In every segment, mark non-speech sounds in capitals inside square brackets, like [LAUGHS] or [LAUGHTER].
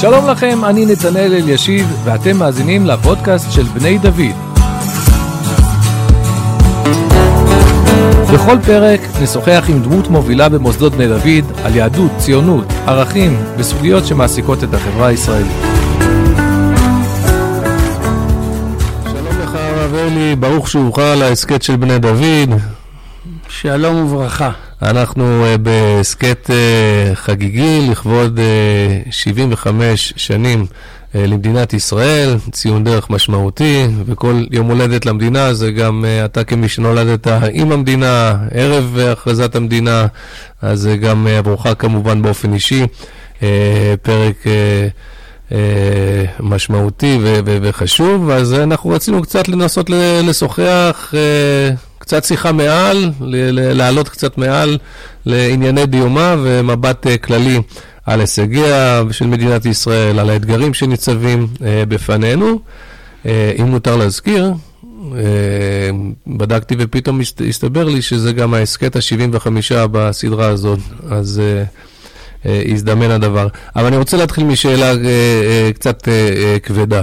שלום לכם, אני נתנאל אלישיב, ואתם מאזינים לפודקאסט של בני דוד. בכל פרק נשוחח עם דמות מובילה במוסדות בני דוד על יהדות, ציונות, ערכים וסוגיות שמעסיקות את החברה הישראלית. שלום לך הרב אלי, ברוך שובך להסכת של בני דוד. שלום וברכה. אנחנו uh, בהסכת uh, חגיגי לכבוד uh, 75 שנים uh, למדינת ישראל, ציון דרך משמעותי, וכל יום הולדת למדינה זה גם אתה כמי שנולדת עם המדינה, ערב הכרזת המדינה, אז זה גם עבורך כמובן באופן אישי, פרק... משמעותי וחשוב, אז אנחנו רצינו קצת לנסות לשוחח קצת שיחה מעל, לעלות קצת מעל לענייני דיומה ומבט אה, כללי על הישגיה של מדינת ישראל, על האתגרים שניצבים אה, בפנינו. אה, אם מותר להזכיר, בדקתי ופתאום הסתבר לי שזה גם ההסכת ה-75 בסדרה הזאת, אז הזדמן הדבר. אבל אני רוצה להתחיל משאלה קצת כבדה.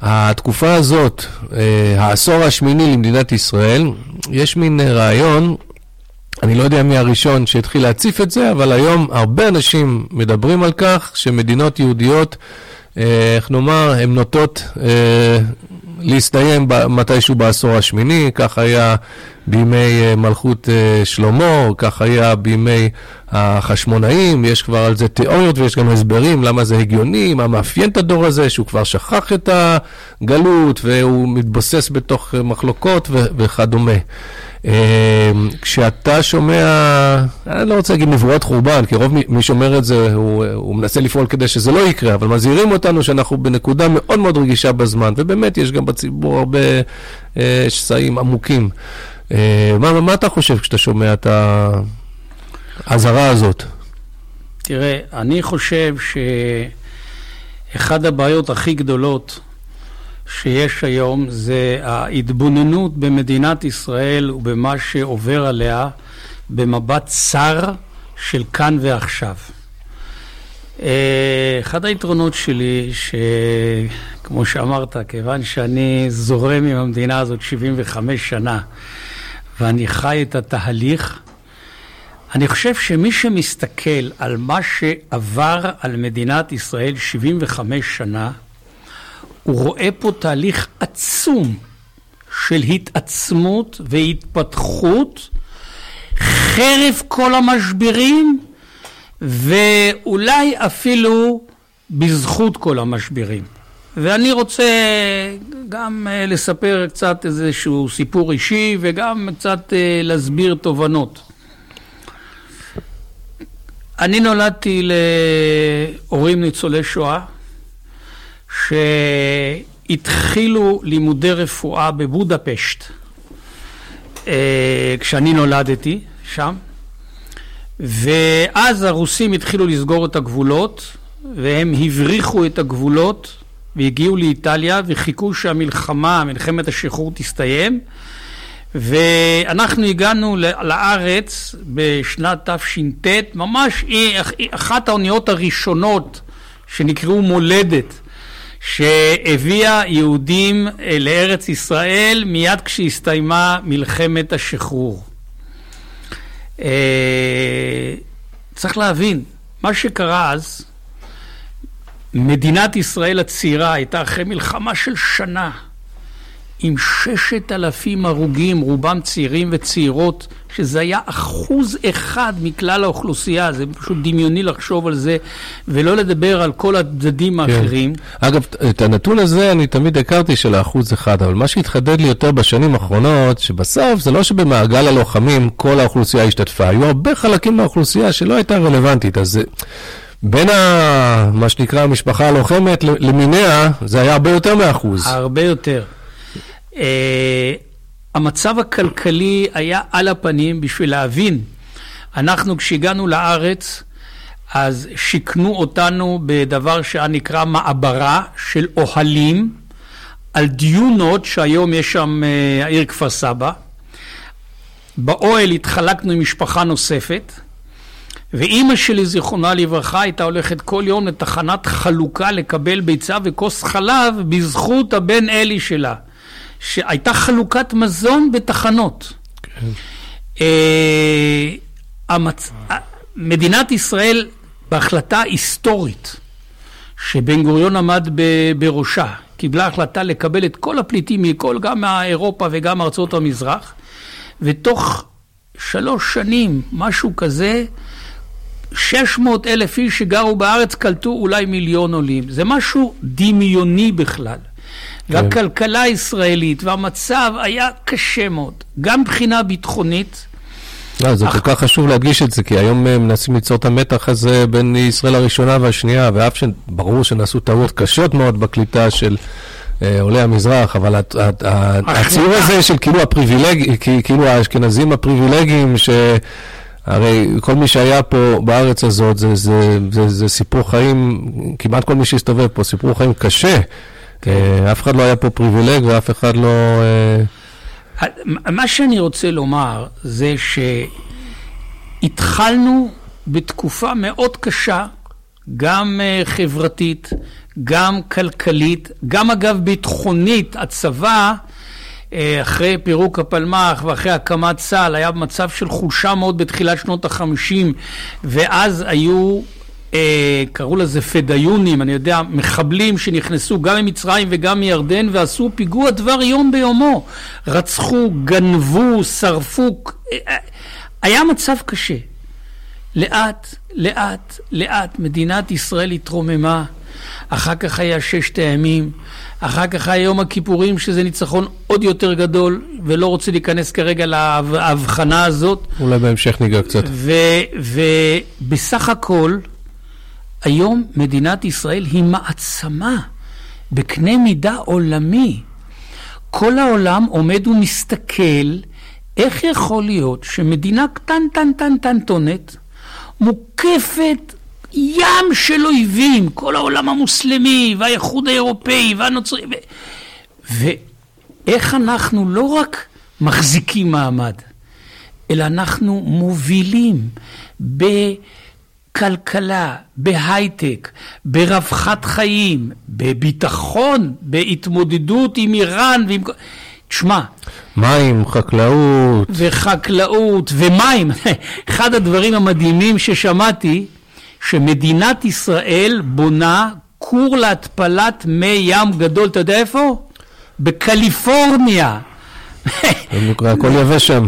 התקופה הזאת, העשור השמיני למדינת ישראל, יש מין אה, רעיון, אני לא יודע מי הראשון שהתחיל להציף את זה, אבל היום הרבה אנשים מדברים על כך שמדינות יהודיות, אה, איך נאמר, הן נוטות אה, להסתיים מתישהו בעשור השמיני, כך היה בימי מלכות שלמה, כך היה בימי החשמונאים, יש כבר על זה תיאוריות ויש גם הסברים למה זה הגיוני, מה מאפיין את הדור הזה, שהוא כבר שכח את הגלות והוא מתבוסס בתוך מחלוקות וכדומה. אמ, כשאתה שומע, אני לא רוצה להגיד נבואות חורבן, כי רוב מי שאומר את זה, הוא, הוא מנסה לפעול כדי שזה לא יקרה, אבל מזהירים אותנו שאנחנו בנקודה מאוד מאוד רגישה בזמן, ובאמת יש גם בציבור הרבה אה, שסעים עמוקים. אה, מה, מה אתה חושב כשאתה שומע את ה... האזהרה הזאת? תראה, אני חושב שאחד הבעיות הכי גדולות שיש היום זה ההתבוננות במדינת ישראל ובמה שעובר עליה במבט צר של כאן ועכשיו. אה, אחד היתרונות שלי, שכמו שאמרת, כיוון שאני זורם עם המדינה הזאת 75 שנה ואני חי את התהליך, אני חושב שמי שמסתכל על מה שעבר על מדינת ישראל 75 שנה, הוא רואה פה תהליך עצום של התעצמות והתפתחות חרף כל המשברים ואולי אפילו בזכות כל המשברים. ואני רוצה גם אה, לספר קצת איזשהו סיפור אישי וגם קצת אה, להסביר תובנות. אני נולדתי להורים ניצולי שואה, שהתחילו לימודי רפואה בבודפשט, אה, כשאני נולדתי שם, ואז הרוסים התחילו לסגור את הגבולות, והם הבריחו את הגבולות והגיעו לאיטליה וחיכו שהמלחמה, מלחמת השחרור תסתיים. ואנחנו הגענו לארץ בשנת תש"ט, ממש אחת האוניות הראשונות שנקראו מולדת, שהביאה יהודים אה, לארץ ישראל מיד כשהסתיימה מלחמת השחרור. אה, צריך להבין, מה שקרה אז, מדינת ישראל הצעירה הייתה אחרי מלחמה של שנה. עם ששת אלפים הרוגים, רובם צעירים וצעירות, שזה היה אחוז אחד מכלל האוכלוסייה, זה פשוט דמיוני לחשוב על זה, ולא לדבר על כל הצדדים כן. האחרים. אגב, את הנתון הזה אני תמיד הכרתי של האחוז אחד, אבל מה שהתחדד לי יותר בשנים האחרונות, שבסוף זה לא שבמעגל הלוחמים כל האוכלוסייה השתתפה, היו הרבה חלקים מהאוכלוסייה שלא הייתה רלוונטית, אז זה... בין ה, מה שנקרא המשפחה הלוחמת למיניה, זה היה הרבה יותר מאחוז. הרבה יותר. Uh, המצב הכלכלי היה על הפנים בשביל להבין. אנחנו כשהגענו לארץ, אז שיכנו אותנו בדבר שהיה נקרא מעברה של אוהלים על דיונות, שהיום יש שם uh, העיר כפר סבא. באוהל התחלקנו עם משפחה נוספת, ואימא שלי, זיכרונה לברכה, הייתה הולכת כל יום לתחנת חלוקה לקבל ביצה וכוס חלב בזכות הבן אלי שלה, שהייתה חלוקת מזון בתחנות. כן. אה, המצ... מדינת ישראל, בהחלטה היסטורית, שבן גוריון עמד בראשה, קיבלה החלטה לקבל את כל הפליטים מכל, גם מאירופה וגם מארצות המזרח, ותוך שלוש שנים, משהו כזה, 600 אלף איש שגרו בארץ קלטו אולי מיליון עולים. זה משהו דמיוני בכלל. כן. והכלכלה הישראלית והמצב היה קשה מאוד, גם מבחינה ביטחונית. לא, זה אך... כל כך חשוב להדגיש את זה, כי היום אה, מנסים ליצור את המתח הזה בין ישראל הראשונה והשנייה, ואף שברור שנעשו טעויות קשות מאוד בקליטה של אה, עולי המזרח, אבל הציור הזה של כאילו הפריבילג, כאילו האשכנזים הפריבילגיים, ש... הרי כל מי שהיה פה בארץ הזאת, זה, זה, זה, זה סיפור חיים, כמעט כל מי שהסתובב פה, סיפור חיים קשה. כן. אה, אף אחד לא היה פה פריבילג ואף אחד לא... אה, מה שאני רוצה לומר זה שהתחלנו בתקופה מאוד קשה, גם אה, חברתית, גם כלכלית, גם אגב ביטחונית. הצבא אה, אחרי פירוק הפלמ"ח ואחרי הקמת צה"ל היה במצב של חולשה מאוד בתחילת שנות החמישים ואז היו, אה, קראו לזה פדאיונים, אני יודע, מחבלים שנכנסו גם ממצרים וגם מירדן ועשו פיגוע דבר יום ביומו. רצחו, גנבו, שרפו, אה, היה מצב קשה. לאט, לאט, לאט מדינת ישראל התרוממה. אחר כך היה ששת הימים, אחר כך היה יום הכיפורים, שזה ניצחון עוד יותר גדול, ולא רוצה להיכנס כרגע להבחנה הזאת. אולי בהמשך ניגע קצת. ובסך הכל, היום מדינת ישראל היא מעצמה בקנה מידה עולמי. כל העולם עומד ומסתכל איך יכול להיות שמדינה קטנטנטנטנטונת מוקפת ים של אויבים, כל העולם המוסלמי והאיחוד האירופאי והנוצרי. ו... ואיך אנחנו לא רק מחזיקים מעמד, אלא אנחנו מובילים בכלכלה, בהייטק, ברווחת חיים, בביטחון, בהתמודדות עם איראן ועם... תשמע... מים, חקלאות. וחקלאות ומים. [LAUGHS] אחד הדברים המדהימים ששמעתי, שמדינת ישראל בונה כור להתפלת מי ים גדול, אתה יודע איפה? בקליפורניה. [LAUGHS] הכל יבש שם.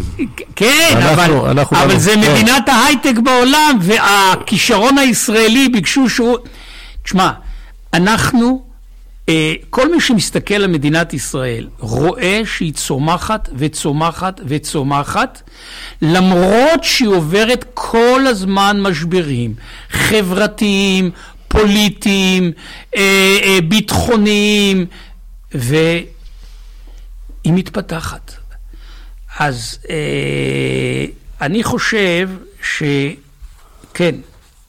כן, אנחנו, אבל, אנחנו אבל זה כן. מדינת ההייטק בעולם, והכישרון הישראלי ביקשו שהוא... תשמע, אנחנו אה, כל מי שמסתכל על מדינת ישראל רואה שהיא צומחת וצומחת וצומחת, למרות שהיא עוברת כל הזמן משברים חברתיים, פוליטיים, אה, אה, והיא מתפתחת. אז אני חושב שכן,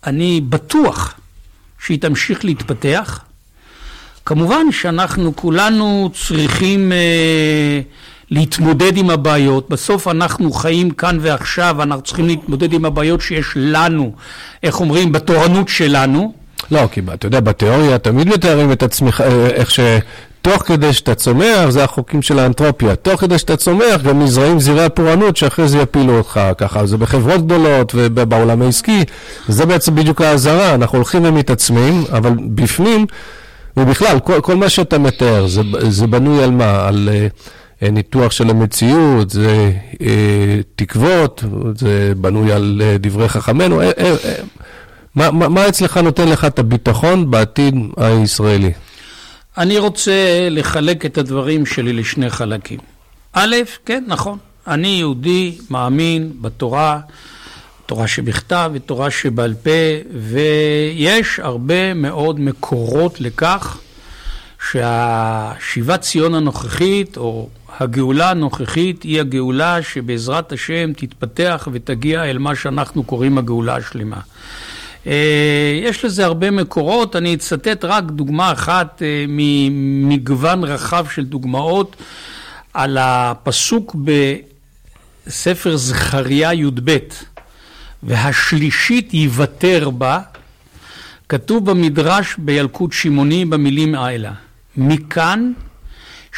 אני בטוח שהיא תמשיך להתפתח. כמובן שאנחנו כולנו צריכים אה, להתמודד עם הבעיות. בסוף אנחנו חיים כאן ועכשיו, אנחנו צריכים להתמודד עם הבעיות שיש לנו, איך אומרים, בתורנות שלנו. לא, כי אתה יודע, בתיאוריה תמיד מתארים את עצמך, אה, איך ש... תוך כדי שאתה צומח, זה החוקים של האנתרופיה. תוך כדי שאתה צומח, גם נזרעים זרעי הפורענות שאחרי זה יפילו אותך. ככה, זה בחברות גדולות ובעולם העסקי. זה בעצם בדיוק האזהרה. אנחנו הולכים ומתעצמים, אבל בפנים... ובכלל, כל, כל מה שאתה מתאר, זה, זה בנוי על מה? על uh, ניתוח של המציאות, זה uh, תקוות, זה בנוי על uh, דברי חכמינו. Uh, uh, uh, מה, מה, מה אצלך נותן לך את הביטחון בעתיד הישראלי? אני רוצה לחלק את הדברים שלי לשני חלקים. א', כן, נכון, אני יהודי, מאמין בתורה. תורה שבכתב ותורה שבעל פה, ויש הרבה מאוד מקורות לכך שהשיבת ציון הנוכחית, או הגאולה הנוכחית, היא הגאולה שבעזרת השם תתפתח ותגיע אל מה שאנחנו קוראים הגאולה השלמה. אה, יש לזה הרבה מקורות, אני אצטט רק דוגמה אחת אה, ממגוון רחב של דוגמאות על הפסוק בספר זכריה י"ב. והשלישית ייוותר בה, כתוב במדרש בילקוט שמעוני במילים האלה. מכאן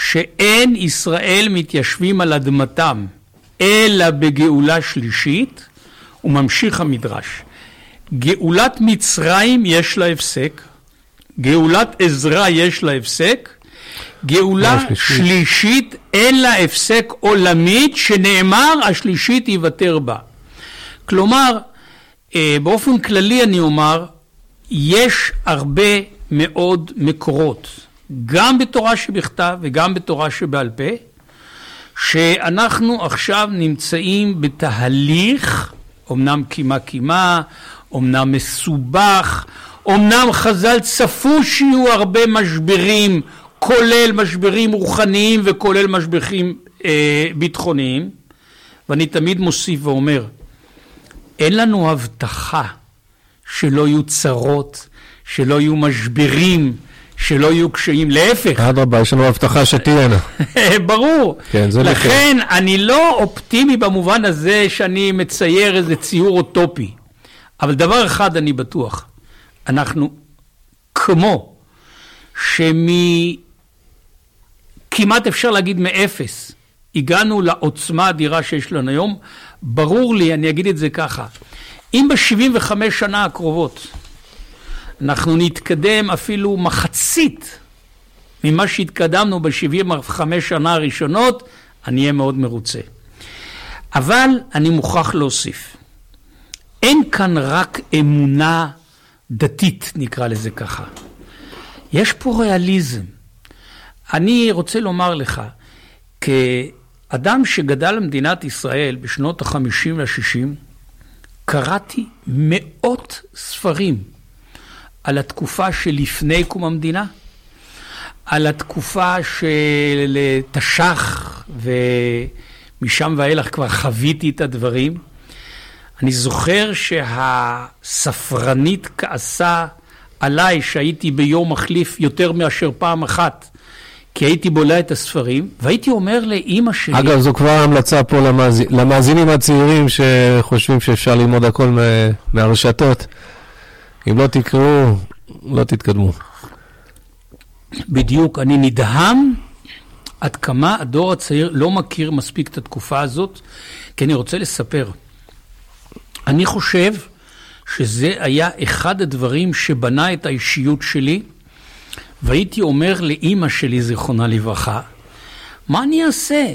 שאין ישראל מתיישבים על אדמתם, אלא בגאולה שלישית, וממשיך המדרש. גאולת מצרים יש לה הפסק, גאולת עזרא יש לה הפסק, גאולה שלישית אין לה הפסק עולמית, שנאמר השלישית יוותר בה. כלומר, אה, באופן כללי אני אומר, יש הרבה מאוד מקורות, גם בתורה שבכתב וגם בתורה שבעל פה, שאנחנו עכשיו נמצאים בתהליך, אמנם קימה קימה, אמנם מסובך, אמנם חז"ל צפו שיהיו הרבה משברים, כולל משברים רוחניים וכולל משברים אה, ביטחוניים, ואני תמיד מוסיף ואומר, אין לנו הבטחה שלא יהיו צרות, שלא יהיו משברים, שלא יהיו קשיים, להפך. אדרבה, יש לנו הבטחה שתהיינה. [LAUGHS] ברור. כן, זה לכן, לכן, אני לא אופטימי במובן הזה שאני מצייר איזה ציור אוטופי. אבל דבר אחד אני בטוח, אנחנו כמו שמכמעט אפשר להגיד מאפס, הגענו לעוצמה האדירה שיש לנו היום, ברור לי, אני אגיד את זה ככה, אם ב-75 שנה הקרובות אנחנו נתקדם אפילו מחצית ממה שהתקדמנו ב-75 שנה הראשונות, אני אהיה מאוד מרוצה. אבל אני מוכרח להוסיף, אין כאן רק אמונה דתית, נקרא לזה ככה. יש פה ריאליזם. אני רוצה לומר לך, כאדם שגדל במדינת ישראל בשנות החמישים והשישים, קראתי מאות ספרים על התקופה שלפני קום המדינה, על התקופה של תש"ח, ומשם ואילך כבר חוויתי את הדברים. אני זוכר שהספרנית כעסה עליי שהייתי ביום מחליף יותר מאשר פעם אחת, כי הייתי בולע את הספרים, והייתי אומר לאימא שלי... אגב, זו כבר המלצה פה למאז... למאזינים הצעירים שחושבים שאפשר ללמוד הכל מהרשתות. אם לא תקראו, לא תתקדמו. בדיוק, אני נדהם עד כמה הדור הצעיר לא מכיר מספיק את התקופה הזאת, כי אני רוצה לספר. אני חושב שזה היה אחד הדברים שבנה את האישיות שלי, והייתי אומר לאימא שלי, זיכרונה לברכה, מה אני אעשה?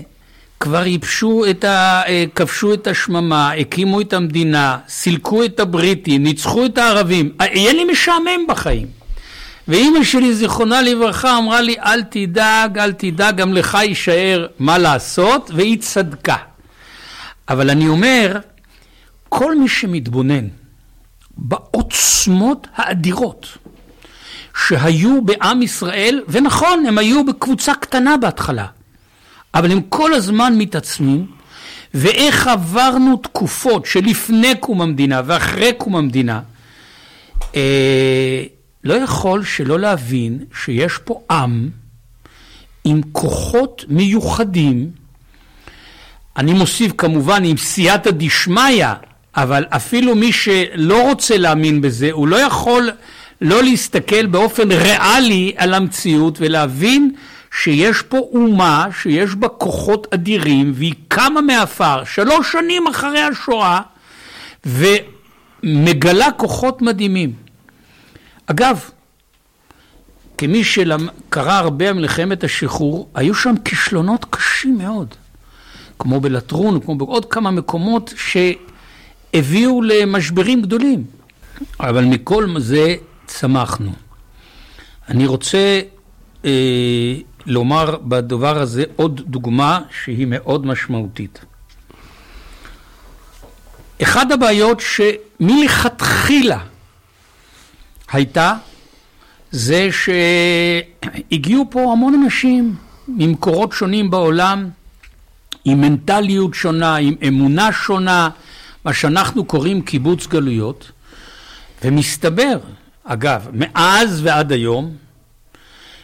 כבר ייבשו את ה... אה, כבשו את השממה, הקימו את המדינה, סילקו את הבריטים, ניצחו את הערבים, אה, יהיה לי משעמם בחיים. ואימא שלי, זיכרונה לברכה, אמרה לי, אל תדאג, אל תדאג, גם לך יישאר מה לעשות, והיא צדקה. אבל אני אומר, כל מי שמתבונן בעוצמות האדירות שהיו בעם ישראל, ונכון, הם היו בקבוצה קטנה בהתחלה, אבל הם כל הזמן מתעצמים, ואיך עברנו תקופות שלפני קום המדינה ואחרי קום המדינה, אה, לא יכול שלא להבין שיש פה עם עם כוחות מיוחדים, אני מוסיף כמובן עם סייעתא דשמיא, אבל אפילו מי שלא רוצה להאמין בזה, הוא לא יכול לא להסתכל באופן ריאלי על המציאות ולהבין שיש פה אומה שיש בה כוחות אדירים והיא קמה מעפר שלוש שנים אחרי השואה ומגלה כוחות מדהימים. אגב, כמי שקרא הרבה על מלחמת השחרור, היו שם כישלונות קשים מאוד, כמו בלטרון, כמו בעוד כמה מקומות שהביאו למשברים גדולים. אבל מכל זה צמחנו. אני רוצה אה, לומר בדבר הזה עוד דוגמה שהיא מאוד משמעותית. אחת הבעיות שמלכתחילה הייתה זה שהגיעו פה המון אנשים ממקורות שונים בעולם, עם מנטליות שונה, עם אמונה שונה, מה שאנחנו קוראים קיבוץ גלויות, ומסתבר, אגב, מאז ועד היום,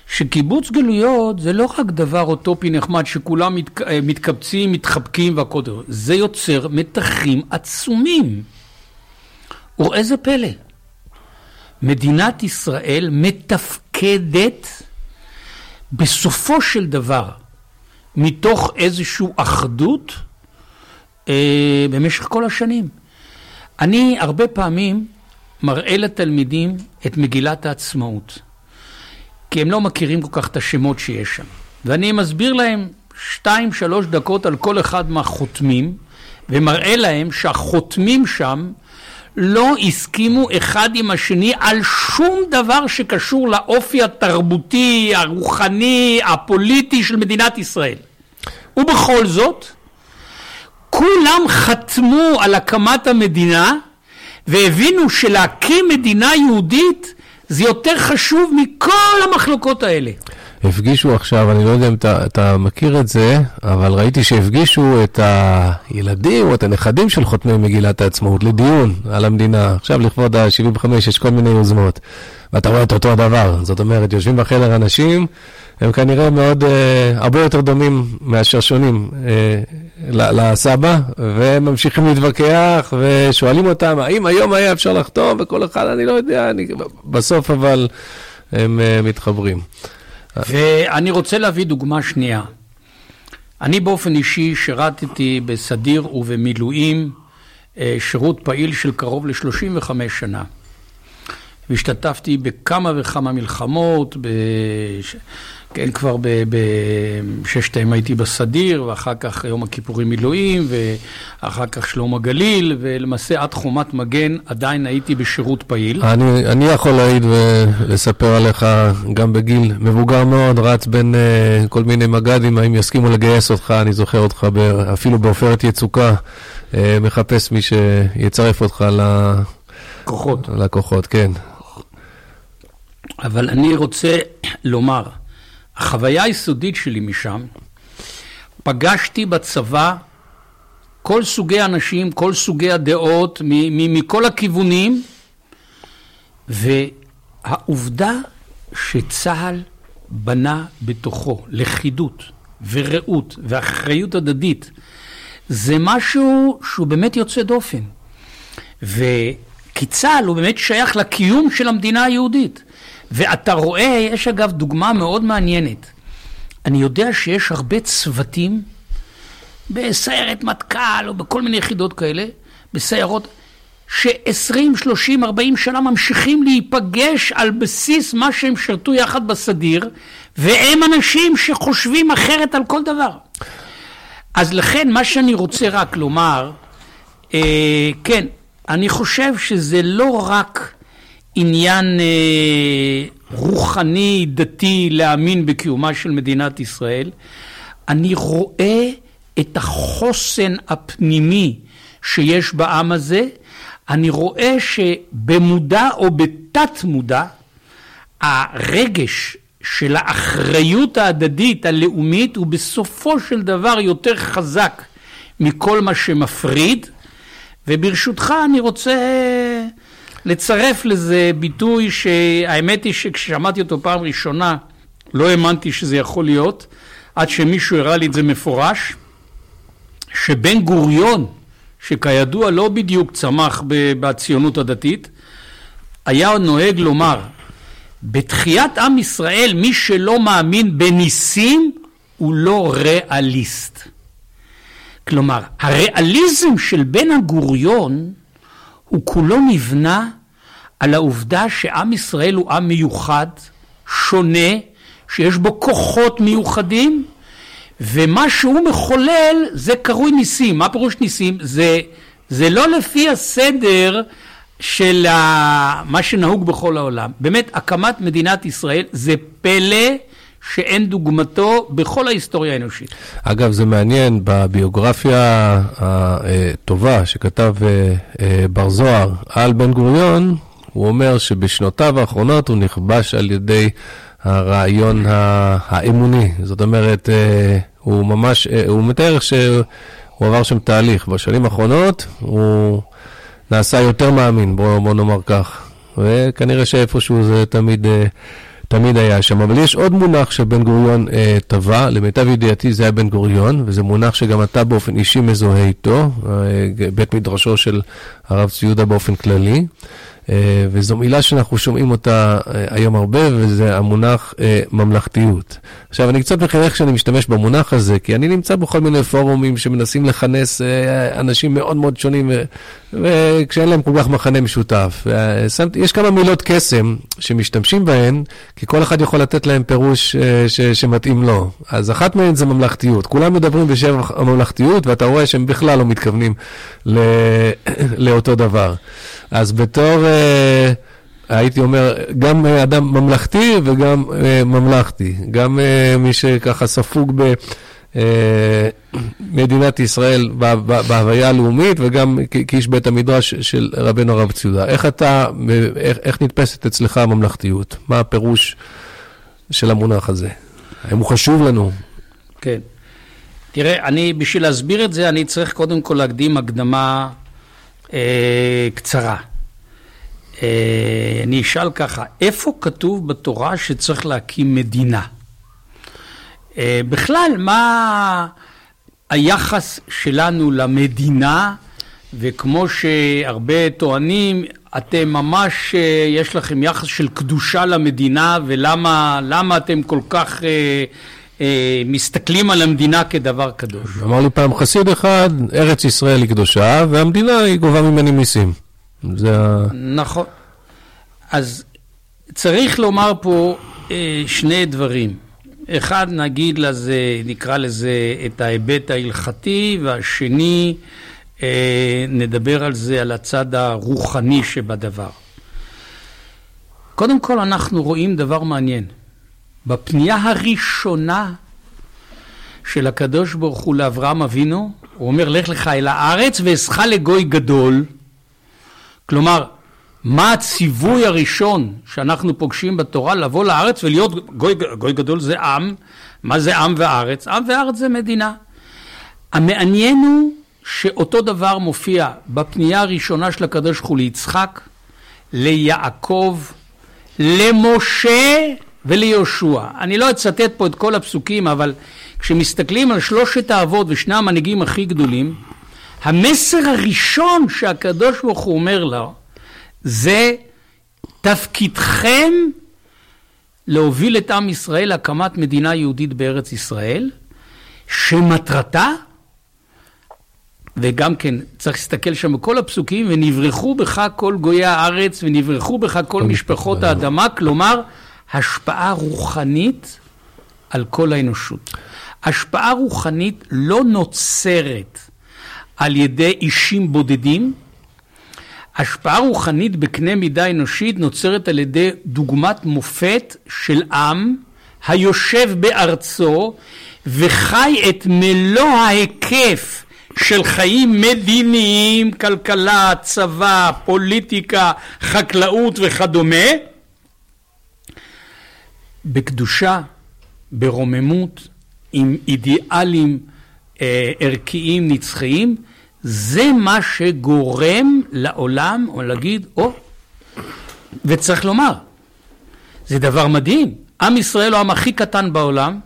שקיבוץ גלויות זה לא רק דבר אוטופי נחמד שכולם מת, מתקבצים, מתחבקים והכל, זה יוצר מתחים עצומים. וראה זה פלא, מדינת ישראל מתפקדת בסופו של דבר מתוך איזושהי אחדות אה, במשך כל השנים. אני הרבה פעמים מראה לתלמידים את מגילת העצמאות, כי הם לא מכירים כל כך את השמות שיש שם. ואני מסביר להם שתיים, שלוש דקות על כל אחד מהחותמים, ומראה להם שהחותמים שם לא הסכימו אחד עם השני על שום דבר שקשור לאופי התרבותי, הרוחני, הפוליטי של מדינת ישראל. ובכל זאת, כולם חתמו על הקמת המדינה והבינו שלהקים מדינה יהודית זה יותר חשוב מכל המחלוקות האלה. הפגישו עכשיו, אני לא יודע אם אתה, אתה מכיר את זה, אבל ראיתי שהפגישו את הילדים או את הנכדים של חותמי מגילת העצמאות לדיון על המדינה. עכשיו לכבוד ה-75 יש כל מיני יוזמות, ואתה רואה את אותו הדבר. זאת אומרת, יושבים בחדר אנשים, הם כנראה מאוד, אה, הרבה יותר דומים מאשר שונים אה, לסבא, והם ממשיכים להתווכח ושואלים אותם, האם היום היה אפשר לחתום, וכל אחד, אני לא יודע, אני, בסוף אבל הם אה, מתחברים. ואני רוצה להביא דוגמה שנייה. אני באופן אישי שירתתי בסדיר ובמילואים אה, שירות פעיל של קרוב ל-35 שנה. והשתתפתי בכמה וכמה מלחמות, בש... כן, כבר בששת הייתי בסדיר, ואחר כך יום הכיפורים מילואים, ואחר כך שלום הגליל, ולמעשה עד חומת מגן עדיין הייתי בשירות פעיל. אני, אני יכול להעיד ולספר עליך, גם בגיל מבוגר מאוד, רץ בין uh, כל מיני מג"דים, האם יסכימו לגייס אותך, אני זוכר אותך ב, אפילו בעופרת יצוקה, uh, מחפש מי שיצרף אותך לכוחות. לכוחות, כן. אבל אני רוצה לומר, החוויה היסודית שלי משם, פגשתי בצבא כל סוגי אנשים, כל סוגי הדעות, מכל הכיוונים, והעובדה שצה"ל בנה בתוכו לכידות ורעות ואחריות הדדית, זה משהו שהוא באמת יוצא דופן. וכי צה"ל הוא באמת שייך לקיום של המדינה היהודית. ואתה רואה, יש אגב דוגמה מאוד מעניינת. אני יודע שיש הרבה צוותים בסיירת מטכ"ל או בכל מיני יחידות כאלה, בסיירות, ש-20, 30, 40 שנה ממשיכים להיפגש על בסיס מה שהם שרתו יחד בסדיר, והם אנשים שחושבים אחרת על כל דבר. אז לכן, מה שאני רוצה רק לומר, אה, כן, אני חושב שזה לא רק עניין אה, רוחני, דתי, להאמין בקיומה של מדינת ישראל. אני רואה את החוסן הפנימי שיש בעם הזה. אני רואה שבמודע או בתת מודע, הרגש של האחריות ההדדית הלאומית הוא בסופו של דבר יותר חזק מכל מה שמפריד. וברשותך אני רוצה לצרף לזה ביטוי שהאמת היא שכששמעתי אותו פעם ראשונה לא האמנתי שזה יכול להיות, עד שמישהו הראה לי את זה מפורש, שבן גוריון, שכידוע לא בדיוק צמח בציונות הדתית, היה נוהג לומר, בתחיית עם ישראל מי שלא מאמין בניסים הוא לא ריאליסט. כלומר, הריאליזם של בן הגוריון הוא כולו נבנה על העובדה שעם ישראל הוא עם מיוחד, שונה, שיש בו כוחות מיוחדים, ומה שהוא מחולל זה קרוי ניסים. מה פירוש ניסים? זה, זה לא לפי הסדר של מה שנהוג בכל העולם. באמת, הקמת מדינת ישראל זה פלא שאין דוגמתו בכל ההיסטוריה האנושית. אגב, זה מעניין, בביוגרפיה הטובה שכתב אה, אה, בר זוהר על בן גוריון, הוא אומר שבשנותיו האחרונות הוא נכבש על ידי הרעיון האמוני. זאת אומרת, אה, הוא ממש, הוא מתאר שהוא עבר שם תהליך. בשנים האחרונות הוא נעשה יותר מאמין, בוא, בוא נאמר כך. וכנראה שאיפשהו זה תמיד... תמיד היה שם. אבל יש עוד מונח שבן גוריון אה, טבע, למיטב ידיעתי זה היה בן גוריון, וזה מונח שגם אתה באופן אישי מזוהה איתו, אה, בית מדרשו של הרב צבי יהודה באופן כללי. אה, וזו מילה שאנחנו שומעים אותה אה, היום הרבה, וזה המונח אה, ממלכתיות. עכשיו, אני קצת מחייך כשאני משתמש במונח הזה, כי אני נמצא בכל מיני פורומים שמנסים לכנס אנשים מאוד מאוד שונים, וכשאין להם כל כך מחנה משותף. יש כמה מילות קסם שמשתמשים בהן, כי כל אחד יכול לתת להם פירוש שמתאים לו. אז אחת מהן זה ממלכתיות. כולם מדברים בשם הממלכתיות, ואתה רואה שהם בכלל לא מתכוונים [COUGHS] לאותו דבר. אז בתור, אה, הייתי אומר, גם אדם ממלכתי וגם אה, ממלכתי. גם אה, מי שככה ספוג במדינת ישראל בהוויה הלאומית וגם כאיש בית המדרש של רבנו הרב ציודה. איך אתה, איך, איך נתפסת אצלך הממלכתיות? מה הפירוש של המונח הזה? האם הוא חשוב לנו? כן. תראה, אני, בשביל להסביר את זה, אני צריך קודם כל להקדים הקדמה אה, קצרה. אה, אני אשאל ככה, איפה כתוב בתורה שצריך להקים מדינה? אה, בכלל, מה היחס שלנו למדינה, וכמו שהרבה טוענים, אתם ממש, אה, יש לכם יחס של קדושה למדינה, ולמה אתם כל כך... אה, מסתכלים על המדינה כדבר קדוש. אמר לי פעם חסיד אחד, ארץ ישראל היא קדושה, והמדינה היא גובה ממני מיסים. זה ה... נכון. אז צריך לומר פה אה, שני דברים. אחד, נגיד לזה, נקרא לזה את ההיבט ההלכתי, והשני, אה, נדבר על זה, על הצד הרוחני שבדבר. קודם כל, אנחנו רואים דבר מעניין. בפנייה הראשונה של הקדוש ברוך הוא לאברהם אבינו, הוא אומר לך לך אל הארץ ואעשך לגוי גדול. כלומר, מה הציווי הראשון שאנחנו פוגשים בתורה? לבוא לארץ ולהיות גוי, גוי גדול זה עם. מה זה עם וארץ? עם וארץ זה מדינה. המעניין הוא שאותו דבר מופיע בפנייה הראשונה של הקדוש ברוך הוא ליצחק, ליעקב, למשה וליהושע. אני לא אצטט פה את כל הפסוקים, אבל כשמסתכלים על שלושת האבות ושני המנהיגים הכי גדולים, המסר הראשון שהקדוש ברוך הוא אומר לו, זה תפקידכם להוביל את עם ישראל להקמת מדינה יהודית בארץ ישראל, שמטרתה, וגם כן צריך להסתכל שם בכל הפסוקים, ונברחו בך כל גויי הארץ, ונברחו בך כל משפחות האדמה, כלומר, השפעה רוחנית על כל האנושות. השפעה רוחנית לא נוצרת על ידי אישים בודדים, השפעה רוחנית בקנה מידה אנושית נוצרת על ידי דוגמת מופת של עם היושב בארצו וחי את מלוא ההיקף של חיים מדיניים, כלכלה, צבא, פוליטיקה, חקלאות וכדומה, בקדושה, ברוממות, עם אידיאלים אה, ערכיים נצחיים, זה מה שגורם לעולם, או להגיד, או, וצריך לומר, זה דבר מדהים. עם ישראל הוא העם הכי קטן בעולם,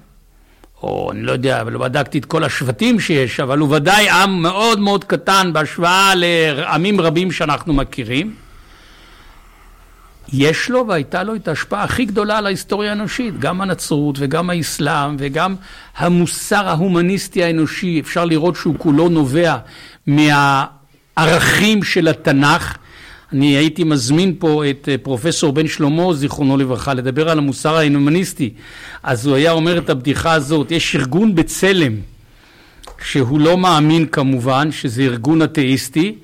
או אני לא יודע, אבל לא בדקתי את כל השבטים שיש, אבל הוא ודאי עם מאוד מאוד קטן בהשוואה לעמים רבים שאנחנו מכירים. יש לו והייתה לו את ההשפעה הכי גדולה על ההיסטוריה האנושית, גם הנצרות וגם האסלאם וגם המוסר ההומניסטי האנושי, אפשר לראות שהוא כולו נובע מהערכים של התנ"ך. אני הייתי מזמין פה את אה, פרופסור בן שלמה, זיכרונו לברכה, לדבר על המוסר ההומניסטי. אז הוא היה אומר את הבדיחה הזאת, יש ארגון בצלם, שהוא לא מאמין כמובן, שזה ארגון אתאיסטי,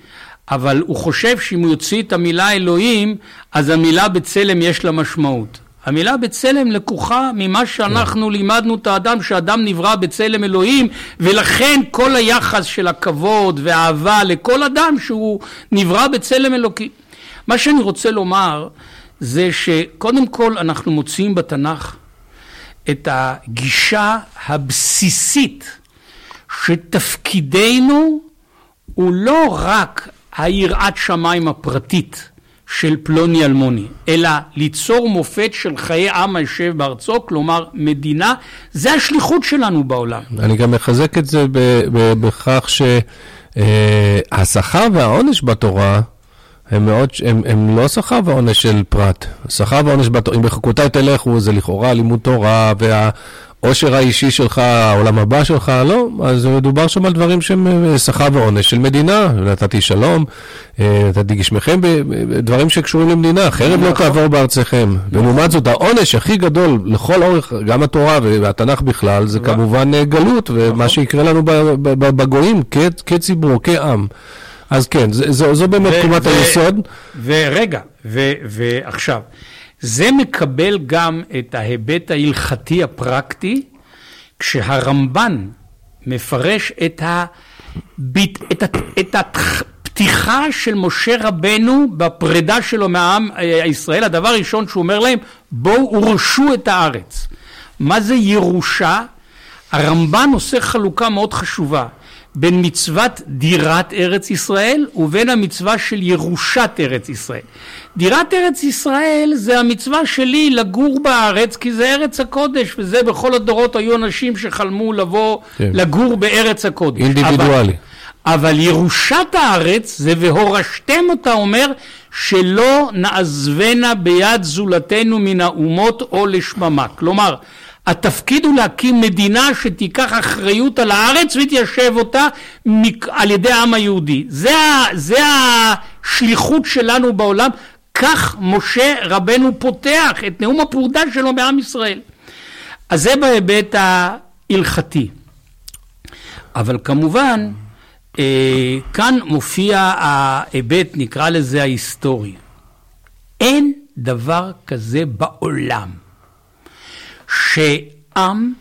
אבל הוא חושב שאם הוא יוציא את המילה אלוהים, אז המילה בצלם יש לה משמעות. המילה בצלם לקוחה ממה שאנחנו לימדנו את האדם, שאדם נברא בצלם אלוהים, ולכן כל היחס של הכבוד והאהבה לכל אדם שהוא נברא בצלם אלוקי. מה שאני רוצה לומר זה שקודם כל אנחנו מוצאים בתנ"ך את הגישה הבסיסית שתפקידנו הוא לא רק היראת שמיים הפרטית של פלוני אלמוני, אלא ליצור מופת של חיי עם היושב בארצו, כלומר מדינה, זה השליחות שלנו בעולם. אני גם מחזק את זה בכך שהשכר והעונש בתורה הם, מאוד, הם, הם לא שכר ועונש של פרט. שכר ועונש בתורה, אם בחוקותיי תלכו, זה לכאורה לימוד תורה, וה... העושר האישי שלך, העולם הבא שלך, לא, אז מדובר שם על דברים שהם אה, שכר ועונש של מדינה, נתתי שלום, אה, נתתי גשמכם, דברים שקשורים למדינה, חרב לא נכון. תעבור בארצכם. ולעומת זאת, העונש הכי גדול לכל אורך, גם התורה והתנ"ך בכלל, זה כמובן אה, גלות, ומה נכון. שיקרה לנו בגויים כציבור, כעם. אז כן, זו באמת תקומת היסוד. ורגע, ועכשיו. זה מקבל גם את ההיבט ההלכתי הפרקטי, כשהרמב"ן מפרש את, הביט, את, את הפתיחה של משה רבנו בפרידה שלו מהעם הישראל, הדבר הראשון שהוא אומר להם, בואו ורשו את הארץ. מה זה ירושה? הרמב"ן עושה חלוקה מאוד חשובה. בין מצוות דירת ארץ ישראל ובין המצווה של ירושת ארץ ישראל. דירת ארץ ישראל זה המצווה שלי לגור בארץ כי זה ארץ הקודש וזה בכל הדורות היו אנשים שחלמו לבוא כן. לגור בארץ הקודש. אינדיבידואלי. אבל, אבל ירושת הארץ זה והורשתם אותה אומר שלא נעזבנה ביד זולתנו מן האומות או לשממה. כלומר התפקיד הוא להקים מדינה שתיקח אחריות על הארץ ותיישב אותה על ידי העם היהודי. זה, זה השליחות שלנו בעולם. כך משה רבנו פותח את נאום הפרודה שלו בעם ישראל. אז זה בהיבט ההלכתי. אבל כמובן, אה, כאן מופיע ההיבט, נקרא לזה ההיסטורי. אין דבר כזה בעולם. שעם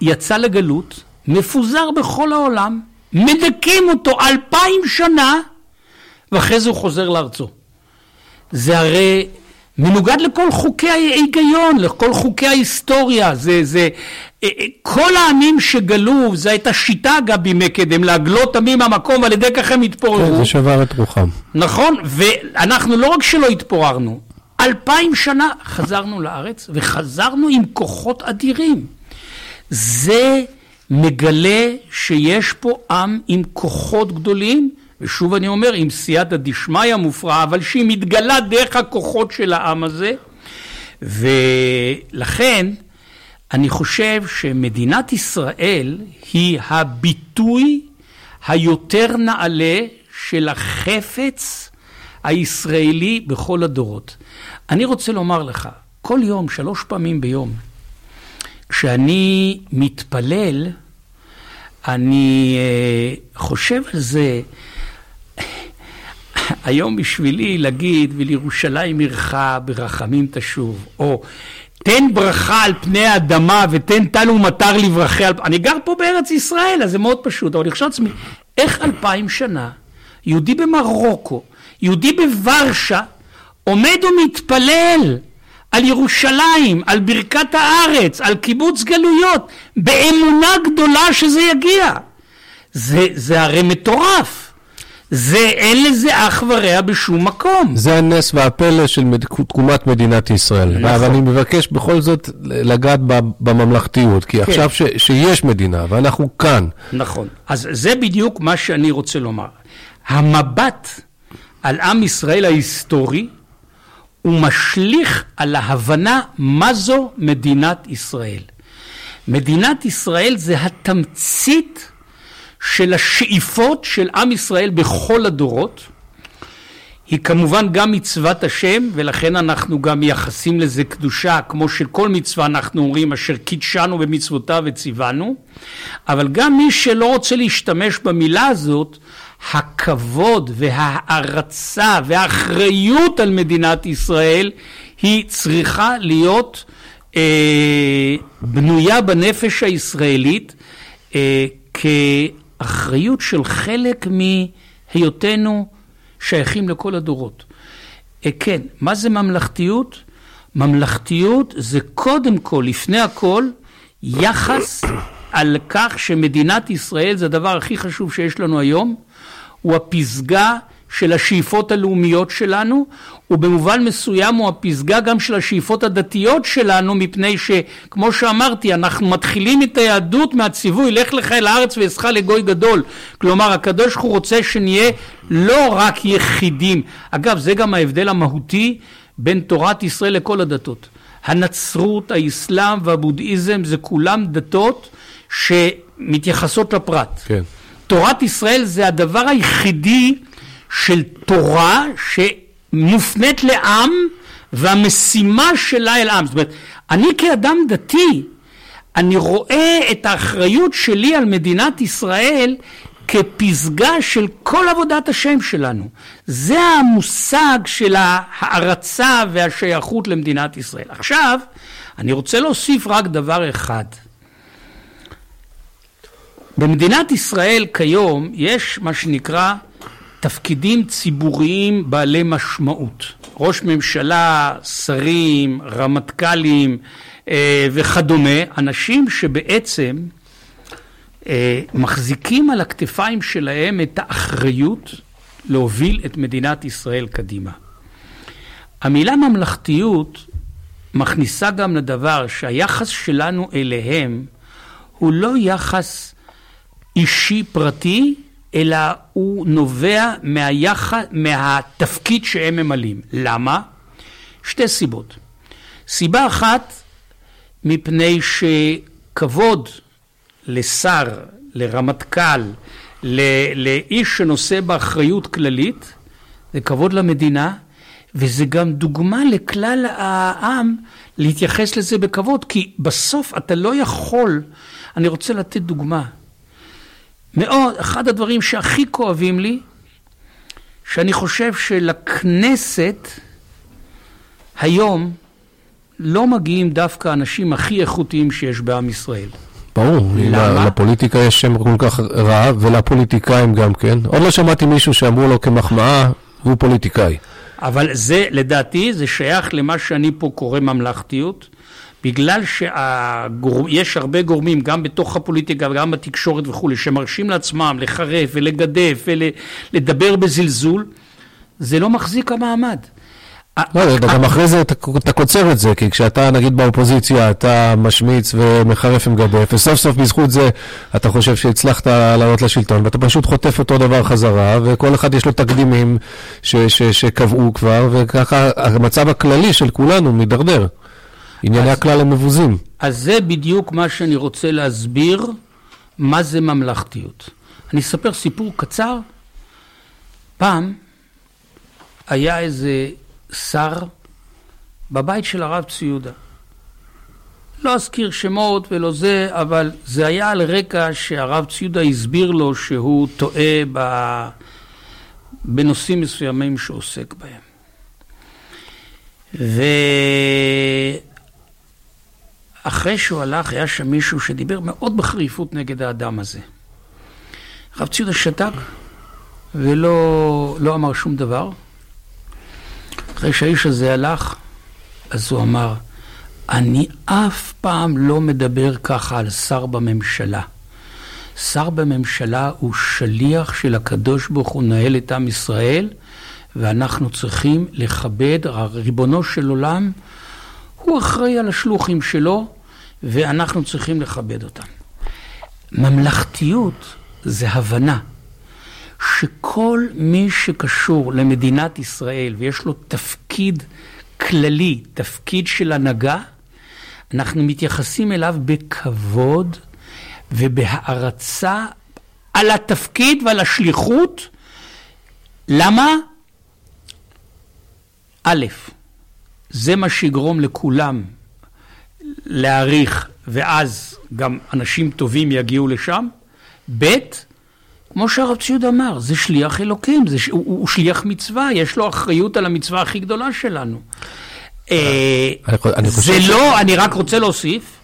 יצא לגלות, מפוזר בכל העולם, מדכאים אותו אלפיים שנה, ואחרי זה הוא חוזר לארצו. זה הרי מנוגד לכל חוקי ההיגיון, לכל חוקי ההיסטוריה. זה, זה, אה, אה, כל העמים שגלו, זו הייתה שיטה אגב בימי קדם, להגלות עמים מהמקום ועל ידי כך הם התפוררו. כן, זה שבר את רוחם. נכון, ואנחנו לא רק שלא התפוררנו, אלפיים שנה חזרנו לארץ וחזרנו עם כוחות אדירים. זה מגלה שיש פה עם עם כוחות גדולים, ושוב אני אומר, עם סייעתא דשמיא מופרע, אבל שהיא מתגלה דרך הכוחות של העם הזה, ולכן אני חושב שמדינת ישראל היא הביטוי היותר נעלה של החפץ הישראלי בכל הדורות. אני רוצה לומר לך, כל יום, שלוש פעמים ביום, כשאני מתפלל, אני uh, חושב על זה, [LAUGHS] היום בשבילי להגיד, ולירושלים עירך ברחמים תשוב, או תן ברכה על פני האדמה ותן טל ומטר לברכי, אני גר פה בארץ ישראל, אז זה מאוד פשוט, אבל אני חושב לעצמי, איך אלפיים שנה יהודי במרוקו, יהודי בוורשה, עומד ומתפלל על ירושלים, על ברכת הארץ, על קיבוץ גלויות, באמונה גדולה שזה יגיע. זה, זה הרי מטורף. זה, אין לזה אח ורע בשום מקום. זה הנס והפלא של תקומת מדינת ישראל. נכון. ואני מבקש בכל זאת לגעת בממלכתיות, כי כן. עכשיו ש, שיש מדינה ואנחנו כאן. נכון. אז זה בדיוק מה שאני רוצה לומר. המבט על עם ישראל ההיסטורי הוא משליך על ההבנה מה זו מדינת ישראל. מדינת ישראל זה התמצית של השאיפות של עם ישראל בכל הדורות. היא כמובן גם מצוות השם, ולכן אנחנו גם מייחסים לזה קדושה, כמו שכל מצווה אנחנו אומרים, אשר קידשנו במצוותיו וציוונו, אבל גם מי שלא רוצה להשתמש במילה הזאת, הכבוד וההערצה והאחריות על מדינת ישראל היא צריכה להיות אה, בנויה בנפש הישראלית אה, כאחריות של חלק מהיותנו שייכים לכל הדורות. אה, כן, מה זה ממלכתיות? ממלכתיות זה קודם כל, לפני הכל, יחס על כך שמדינת ישראל זה הדבר הכי חשוב שיש לנו היום, הוא הפסגה של השאיפות הלאומיות שלנו, ובמובן מסוים הוא הפסגה גם של השאיפות הדתיות שלנו, מפני שכמו שאמרתי, אנחנו מתחילים את היהדות מהציווי לך לך אל הארץ ואעשך לגוי גדול. כלומר, הקדוש הוא רוצה שנהיה לא רק יחידים. אגב, זה גם ההבדל המהותי בין תורת ישראל לכל הדתות. הנצרות, האסלאם והבודהיזם זה כולם דתות שמתייחסות לפרט. כן. תורת ישראל זה הדבר היחידי של תורה שמופנית לעם והמשימה שלה אל עם. זאת אומרת, אני כאדם דתי, אני רואה את האחריות שלי על מדינת ישראל כפסגה של כל עבודת השם שלנו. זה המושג של ההערצה והשייכות למדינת ישראל. עכשיו, אני רוצה להוסיף רק דבר אחד. במדינת ישראל כיום יש מה שנקרא תפקידים ציבוריים בעלי משמעות. ראש ממשלה, שרים, רמטכ"לים אה, וכדומה, אנשים שבעצם אה, מחזיקים על הכתפיים שלהם את האחריות להוביל את מדינת ישראל קדימה. המילה ממלכתיות מכניסה גם לדבר שהיחס שלנו אליהם הוא לא יחס אישי פרטי, אלא הוא נובע מהיחס, מהתפקיד שהם ממלאים. למה? שתי סיבות. סיבה אחת, מפני שכבוד לשר, לרמטכ"ל, לאיש שנושא באחריות כללית, זה כבוד למדינה, וזה גם דוגמה לכלל העם להתייחס לזה בכבוד, כי בסוף אתה לא יכול, אני רוצה לתת דוגמה. מאוד, אחד הדברים שהכי כואבים לי, שאני חושב שלכנסת היום לא מגיעים דווקא האנשים הכי איכותיים שיש בעם ישראל. ברור, למה? לפוליטיקה יש שם כל כך רע, ולפוליטיקאים גם כן. עוד לא שמעתי מישהו שאמרו לו כמחמאה, הוא פוליטיקאי. אבל זה, לדעתי, זה שייך למה שאני פה קורא ממלכתיות. בגלל שיש הרבה גורמים, גם בתוך הפוליטיקה וגם בתקשורת וכולי, שמרשים לעצמם לחרף ולגדף ולדבר בזלזול, זה לא מחזיק המעמד. לא, גם אחרי זה אתה קוצר את זה, כי כשאתה נגיד באופוזיציה, אתה משמיץ ומחרף ומגדף, וסוף סוף בזכות זה אתה חושב שהצלחת לעלות לשלטון, ואתה פשוט חוטף אותו דבר חזרה, וכל אחד יש לו תקדימים שקבעו כבר, וככה המצב הכללי של כולנו מידרדר. ענייני הכלל הם מבוזים. אז זה בדיוק מה שאני רוצה להסביר, מה זה ממלכתיות. אני אספר סיפור קצר. פעם היה איזה שר בבית של הרב צבי יהודה. לא אזכיר שמות ולא זה, אבל זה היה על רקע שהרב צבי יהודה הסביר לו שהוא טועה ב... בנושאים מסוימים שהוא עוסק בהם. ואחרי שהוא הלך, היה שם מישהו שדיבר מאוד בחריפות נגד האדם הזה. הרב ציודה שתק ולא לא אמר שום דבר. אחרי שהאיש הזה הלך, אז הוא אמר, אני אף פעם לא מדבר ככה על שר בממשלה. שר בממשלה הוא שליח של הקדוש ברוך הוא נהל את עם ישראל, ואנחנו צריכים לכבד, ריבונו של עולם, הוא אחראי על השלוחים שלו, ואנחנו צריכים לכבד אותם. ממלכתיות זה הבנה. שכל מי שקשור למדינת ישראל ויש לו תפקיד כללי, תפקיד של הנהגה, אנחנו מתייחסים אליו בכבוד ובהערצה על התפקיד ועל השליחות. למה? א', זה מה שיגרום לכולם להעריך, ואז גם אנשים טובים יגיעו לשם. ב', כמו שהרב ציוד אמר, זה שליח אלוקים, זה, הוא, הוא שליח מצווה, יש לו אחריות על המצווה הכי גדולה שלנו. אה, זה לא, אני רק רוצה להוסיף,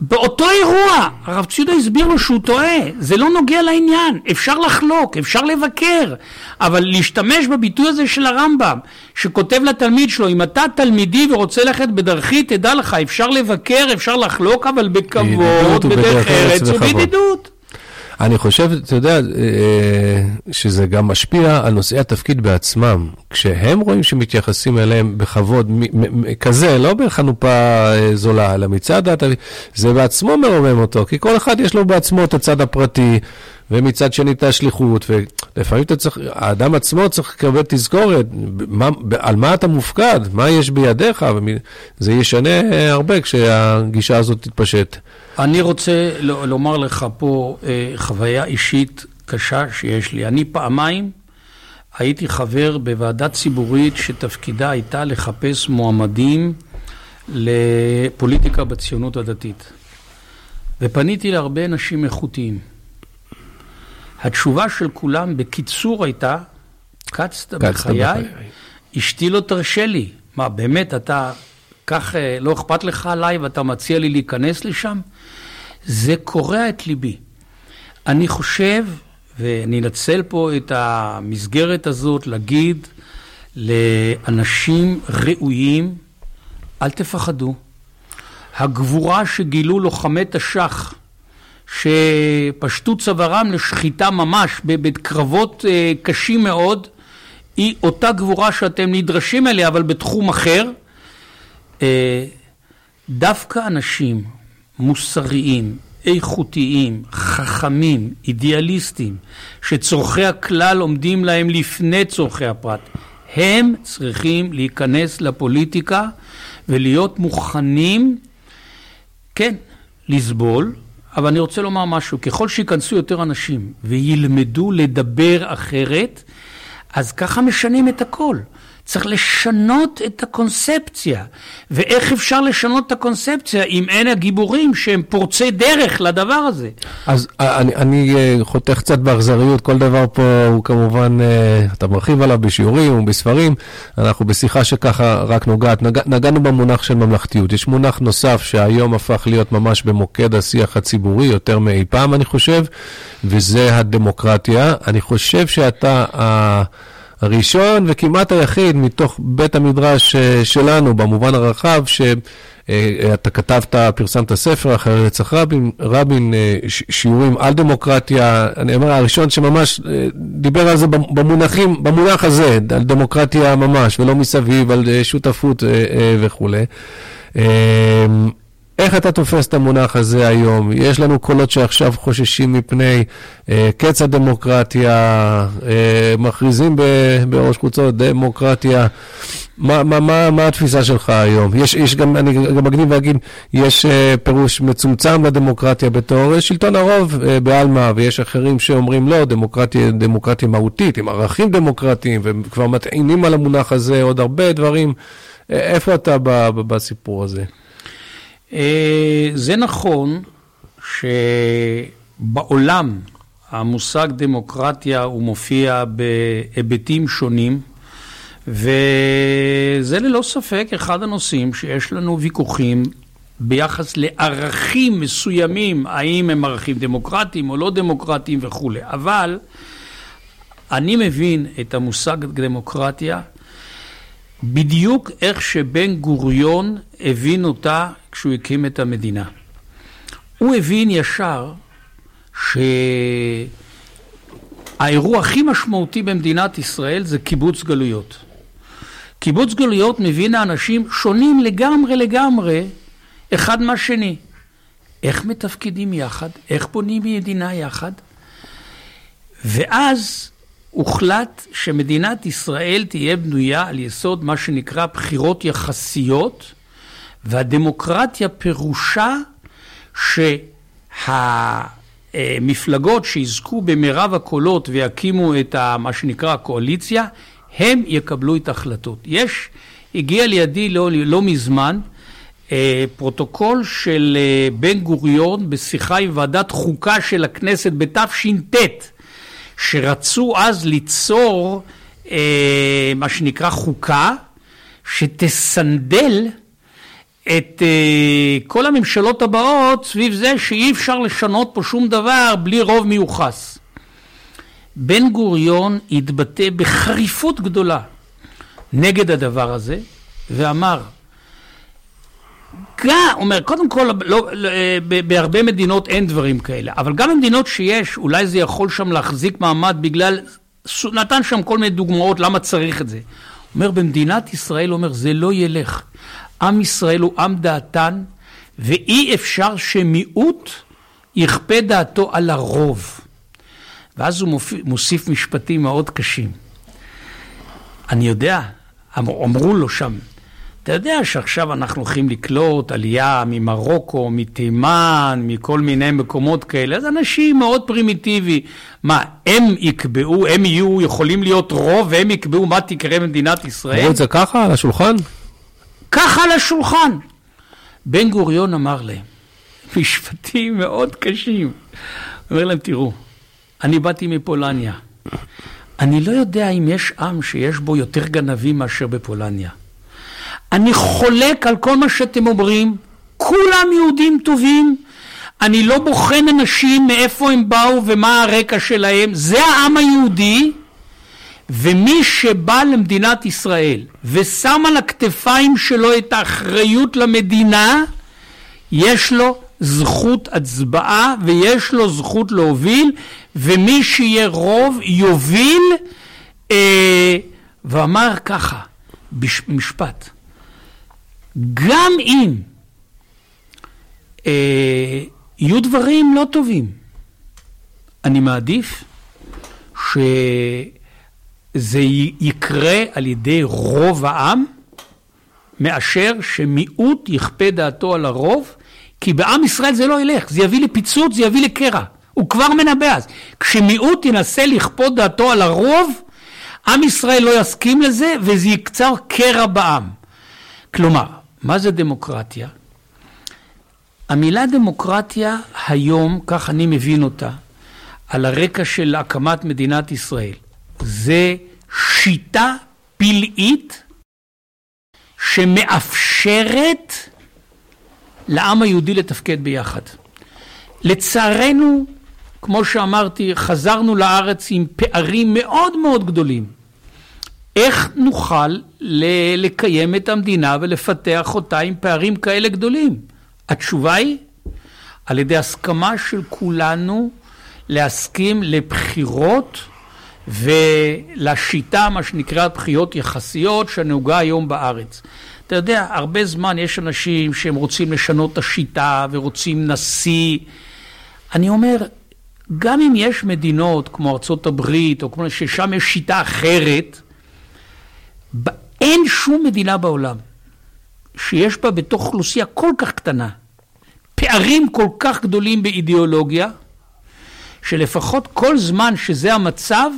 באותו אירוע, הרב ציודה הסביר לו שהוא טועה, זה לא נוגע לעניין, אפשר לחלוק, אפשר לבקר, אבל להשתמש בביטוי הזה של הרמב"ם, שכותב לתלמיד שלו, אם אתה תלמידי ורוצה ללכת בדרכי, תדע לך, אפשר לבקר, אפשר לחלוק, אבל בכבוד, בדרך ארץ ובידידות. אני חושב, אתה יודע, אה, שזה גם משפיע על נושאי התפקיד בעצמם. כשהם רואים שמתייחסים אליהם בכבוד כזה, לא בחנופה אה, זולה, אלא מצד זה בעצמו מרומם אותו, כי כל אחד יש לו בעצמו את הצד הפרטי. ומצד שני את השליחות, ולפעמים אתה צריך, האדם עצמו צריך לקבל תזכורת, מה, על מה אתה מופקד, מה יש בידיך, זה ישנה הרבה כשהגישה הזאת תתפשט. אני רוצה לומר לך פה אה, חוויה אישית קשה שיש לי. אני פעמיים הייתי חבר בוועדה ציבורית שתפקידה הייתה לחפש מועמדים לפוליטיקה בציונות הדתית. ופניתי להרבה אנשים איכותיים. התשובה של כולם בקיצור הייתה, קצת בחיי, אשתי לא תרשה לי. מה, באמת, אתה כך אה, לא אכפת לך עליי ואתה מציע לי להיכנס לשם? זה קורע את ליבי. אני חושב, ואני אנצל פה את המסגרת הזאת להגיד לאנשים ראויים, אל תפחדו. הגבורה שגילו לוחמי תש"ח שפשטו צווארם לשחיטה ממש בקרבות אה, קשים מאוד, היא אותה גבורה שאתם נדרשים אליה, אבל בתחום אחר. אה, דווקא אנשים מוסריים, איכותיים, חכמים, אידיאליסטים, שצורכי הכלל עומדים להם לפני צורכי הפרט, הם צריכים להיכנס לפוליטיקה ולהיות מוכנים, כן, לסבול, אבל אני רוצה לומר משהו, ככל שייכנסו יותר אנשים וילמדו לדבר אחרת, אז ככה משנים את הכל. צריך לשנות את הקונספציה. ואיך אפשר לשנות את הקונספציה אם אין הגיבורים שהם פורצי דרך לדבר הזה? אז אה, אני, אני אה, חותך קצת באכזריות, כל דבר פה הוא כמובן, אה, אתה מרחיב עליו בשיעורים ובספרים, אנחנו בשיחה שככה רק נוגעת, נג, נגענו במונח של ממלכתיות. יש מונח נוסף שהיום הפך להיות ממש במוקד השיח הציבורי, יותר מאי פעם אני חושב, וזה הדמוקרטיה. אני חושב שאתה... הראשון וכמעט היחיד מתוך בית המדרש אה, שלנו, במובן הרחב, שאתה אה, כתבת, פרסמת ספר אחרי רצח רבין, רבין, אה, שיעורים על דמוקרטיה, אני אומר, הראשון שממש דיבר על זה במונחים, במונח הזה, על דמוקרטיה ממש, ולא מסביב, על שותפות וכולי. איך אתה תופס את המונח הזה היום? יש לנו קולות שעכשיו חוששים מפני אה, קץ הדמוקרטיה, אה, מכריזים ב, בראש קבוצות דמוקרטיה. מה, מה, מה, מה התפיסה שלך היום? יש, יש גם, אני גם מגניב להגיד, יש אה, פירוש מצומצם לדמוקרטיה בתור שלטון הרוב אה, בעלמא, ויש אחרים שאומרים לא, דמוקרטיה, דמוקרטיה מהותית, עם ערכים דמוקרטיים, וכבר מטעינים על המונח הזה עוד הרבה דברים. אה, איפה אתה בסיפור הזה? אה, זה נכון שבעולם המושג דמוקרטיה הוא מופיע בהיבטים שונים, וזה ללא ספק אחד הנושאים שיש לנו ויכוחים ביחס לערכים מסוימים, האם הם ערכים דמוקרטיים או לא דמוקרטיים וכולי. אבל אני מבין את המושג דמוקרטיה בדיוק איך שבן גוריון הבין אותה כשהוא הקים את המדינה. הוא הבין ישר שהאירוע הכי משמעותי במדינת ישראל זה קיבוץ גלויות. קיבוץ גלויות מבין האנשים שונים לגמרי לגמרי אחד מהשני. איך מתפקדים יחד, איך בונים מדינה יחד, ואז הוחלט שמדינת ישראל תהיה בנויה על יסוד מה שנקרא בחירות יחסיות, והדמוקרטיה פירושה שהמפלגות שיזכו במרב הקולות ויקימו את מה שנקרא הקואליציה, הם יקבלו את ההחלטות. יש, הגיע לידי לא, לא מזמן, אה, פרוטוקול של אה, בן גוריון בשיחה עם ועדת חוקה של הכנסת בתש"ט, שרצו אז ליצור אה, מה שנקרא חוקה, שתסנדל את אה, כל הממשלות הבאות סביב זה שאי אפשר לשנות פה שום דבר בלי רוב מיוחס. בן גוריון התבטא בחריפות גדולה נגד הדבר הזה ואמר גם, אומר, קודם כל, לא, לא, בהרבה מדינות אין דברים כאלה, אבל גם במדינות שיש, אולי זה יכול שם להחזיק מעמד בגלל, נתן שם כל מיני דוגמאות למה צריך את זה. אומר, במדינת ישראל, אומר, זה לא ילך. עם ישראל הוא עם דעתן, ואי אפשר שמיעוט יכפה דעתו על הרוב. ואז הוא מוסיף משפטים מאוד קשים. אני יודע, אמרו לו שם, אתה יודע שעכשיו אנחנו הולכים לקלוט עלייה ממרוקו, מתימן, מכל מיני מקומות כאלה, אז אנשים מאוד פרימיטיבי. מה, הם יקבעו, הם יהיו, יכולים להיות רוב, והם יקבעו מה תקרה במדינת ישראל? אמרו את זה ככה, על השולחן? ככה על השולחן. בן גוריון אמר להם, [LAUGHS] משפטים מאוד קשים. אומר להם, תראו, אני באתי מפולניה. אני לא יודע אם יש עם שיש בו יותר גנבים מאשר בפולניה. אני חולק על כל מה שאתם אומרים, כולם יהודים טובים, אני לא בוחן אנשים מאיפה הם באו ומה הרקע שלהם, זה העם היהודי, ומי שבא למדינת ישראל ושם על הכתפיים שלו את האחריות למדינה, יש לו זכות הצבעה ויש לו זכות להוביל, ומי שיהיה רוב יוביל, אה, ואמר ככה, משפט, גם אם אה, יהיו דברים לא טובים, אני מעדיף שזה יקרה על ידי רוב העם, מאשר שמיעוט יכפה דעתו על הרוב, כי בעם ישראל זה לא ילך, זה יביא לפיצוץ, זה יביא לקרע. הוא כבר מנבא אז. כשמיעוט ינסה לכפות דעתו על הרוב, עם ישראל לא יסכים לזה וזה יקצר קרע בעם. כלומר, מה זה דמוקרטיה? המילה דמוקרטיה היום, כך אני מבין אותה, על הרקע של הקמת מדינת ישראל, זה שיטה פלאית שמאפשרת לעם היהודי לתפקד ביחד. לצערנו, כמו שאמרתי, חזרנו לארץ עם פערים מאוד מאוד גדולים. איך נוכל לקיים את המדינה ולפתח אותה עם פערים כאלה גדולים? התשובה היא, על ידי הסכמה של כולנו להסכים לבחירות ולשיטה, מה שנקרא בחירות יחסיות, שנהוגה היום בארץ. אתה יודע, הרבה זמן יש אנשים שהם רוצים לשנות את השיטה ורוצים נשיא. אני אומר, גם אם יש מדינות כמו ארצות הברית, או כמו ששם יש שיטה אחרת, אין שום מדינה בעולם שיש בה בתוך אוכלוסייה כל כך קטנה פערים כל כך גדולים באידיאולוגיה, שלפחות כל זמן שזה המצב,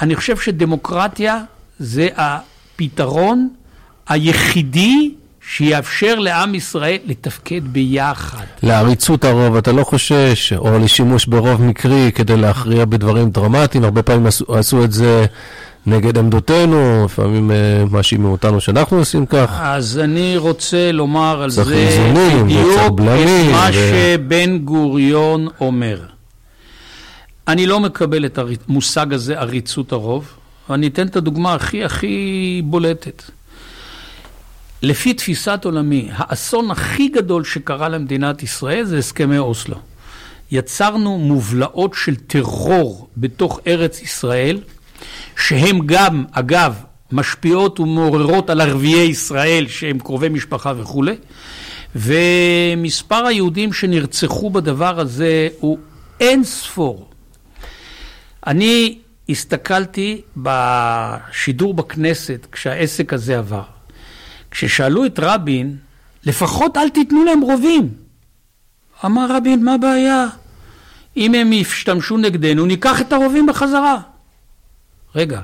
אני חושב שדמוקרטיה זה הפתרון היחידי שיאפשר לעם ישראל לתפקד ביחד. לעריצות הרוב, אתה לא חושש, או לשימוש ברוב מקרי כדי להכריע בדברים דרמטיים, הרבה פעמים עשו, עשו את זה נגד עמדותינו, לפעמים uh, מאשימים אותנו שאנחנו עושים כך. אז אני רוצה לומר על זה בדיוק את מה ו... שבן גוריון אומר. אני לא מקבל את המושג הזה, עריצות הרוב, ואני אתן את הדוגמה הכי הכי בולטת. לפי תפיסת עולמי, האסון הכי גדול שקרה למדינת ישראל זה הסכמי אוסלו. יצרנו מובלעות של טרור בתוך ארץ ישראל, שהן גם, אגב, משפיעות ומעוררות על ערביי ישראל שהם קרובי משפחה וכולי, ומספר היהודים שנרצחו בדבר הזה הוא אין ספור. אני הסתכלתי בשידור בכנסת כשהעסק הזה עבר. כששאלו את רבין, לפחות אל תיתנו להם רובים. אמר רבין, מה הבעיה? אם הם ישתמשו נגדנו, ניקח את הרובים בחזרה. רגע,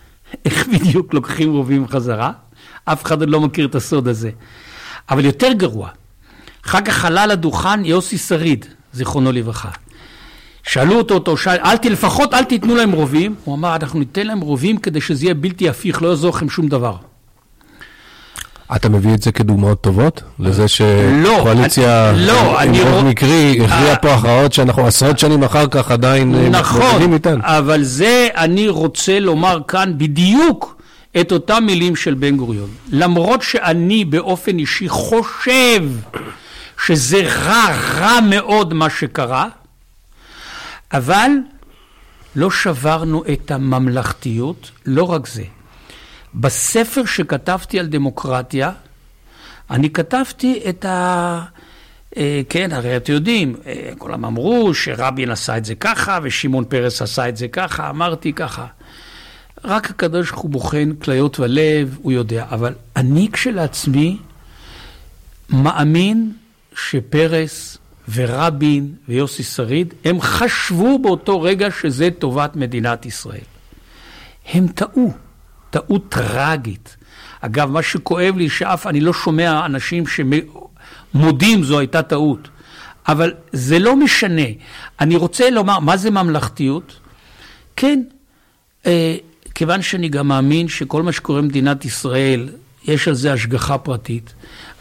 [LAUGHS] איך בדיוק לוקחים רובים בחזרה? אף אחד עוד לא מכיר את הסוד הזה. אבל יותר גרוע, אחר כך עלה לדוכן יוסי שריד, זיכרונו לברכה. שאלו אותו, אותו שאל, אל, לפחות אל תיתנו להם רובים. הוא אמר, אנחנו ניתן להם רובים כדי שזה יהיה בלתי הפיך, לא יעזור לכם שום דבר. אתה מביא את זה כדוגמאות טובות? לזה לא, שקואליציה לא, עם רוב מקרי הכריעה אה, פה הכרעות שאנחנו עשרות שנים אחר כך עדיין אה, נכון, מתמודדים איתן? נכון, אבל זה אני רוצה לומר כאן בדיוק את אותם מילים של בן גוריון. למרות שאני באופן אישי חושב שזה רע, רע מאוד מה שקרה, אבל לא שברנו את הממלכתיות, לא רק זה. בספר שכתבתי על דמוקרטיה, אני כתבתי את ה... אה, כן, הרי אתם יודעים, אה, כולם אמרו שרבין עשה את זה ככה ושמעון פרס עשה את זה ככה, אמרתי ככה. רק הקדוש ברוך הוא בוחן כליות ולב, הוא יודע. אבל אני כשלעצמי מאמין שפרס ורבין ויוסי שריד, הם חשבו באותו רגע שזה טובת מדינת ישראל. הם טעו, טעות טרגית. אגב, מה שכואב לי, שאף אני לא שומע אנשים שמודים זו הייתה טעות. אבל זה לא משנה. אני רוצה לומר, מה זה ממלכתיות? כן, אה, כיוון שאני גם מאמין שכל מה שקורה במדינת ישראל, יש על זה השגחה פרטית.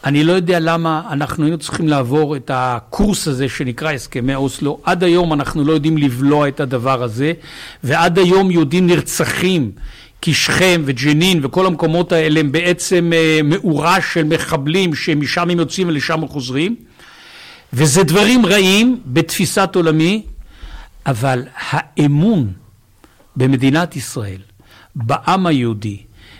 אני לא יודע למה אנחנו היינו צריכים לעבור את הקורס הזה שנקרא הסכמי אוסלו. עד היום אנחנו לא יודעים לבלוע את הדבר הזה, ועד היום יהודים נרצחים, כי שכם וג'נין וכל המקומות האלה הם בעצם אה, מאורה של מחבלים שמשם הם יוצאים ולשם הם חוזרים. וזה דברים רעים בתפיסת עולמי, אבל האמון במדינת ישראל, בעם היהודי,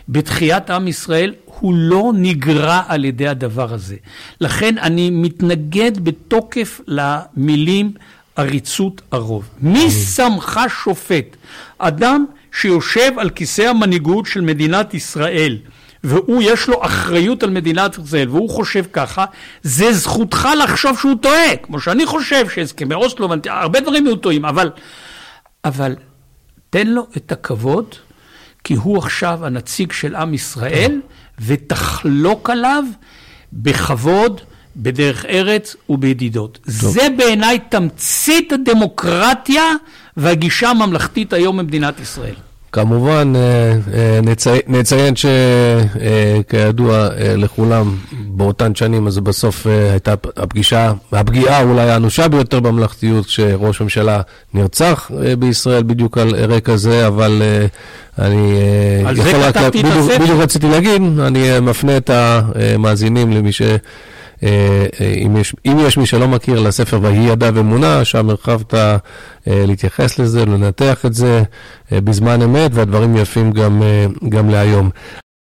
בתחיית עם ישראל, הוא לא נגרע על ידי הדבר הזה. לכן אני מתנגד בתוקף למילים עריצות הרוב. מי שמך שופט? אדם שיושב על כיסא המנהיגות של מדינת ישראל, והוא יש לו אחריות על מדינת ישראל, והוא חושב ככה, זה זכותך לחשוב שהוא טועה, כמו שאני חושב שהסכמי אוסלו, הרבה דברים היו טועים, אבל, אבל תן לו את הכבוד, כי הוא עכשיו הנציג של עם ישראל, ותחלוק עליו בכבוד, בדרך ארץ ובידידות. טוב. זה בעיניי תמצית הדמוקרטיה והגישה הממלכתית היום במדינת ישראל. כמובן, אה, אה, נציין, נציין שכידוע אה, לכולם, באותן שנים, אז בסוף הייתה הפגישה, הפגיעה אולי האנושה ביותר בממלכתיות, כשראש ממשלה נרצח בישראל בדיוק על רקע זה, אבל אני יכול רק, בדיוק, בדיוק רציתי להגיד, אני מפנה את המאזינים למי ש... אה, אה, אם יש, אם יש מי שלא מכיר לספר ויהי ידע ומונה, שם הרחבת אה, להתייחס לזה, לנתח את זה בזמן אמת, והדברים יפים גם, גם להיום.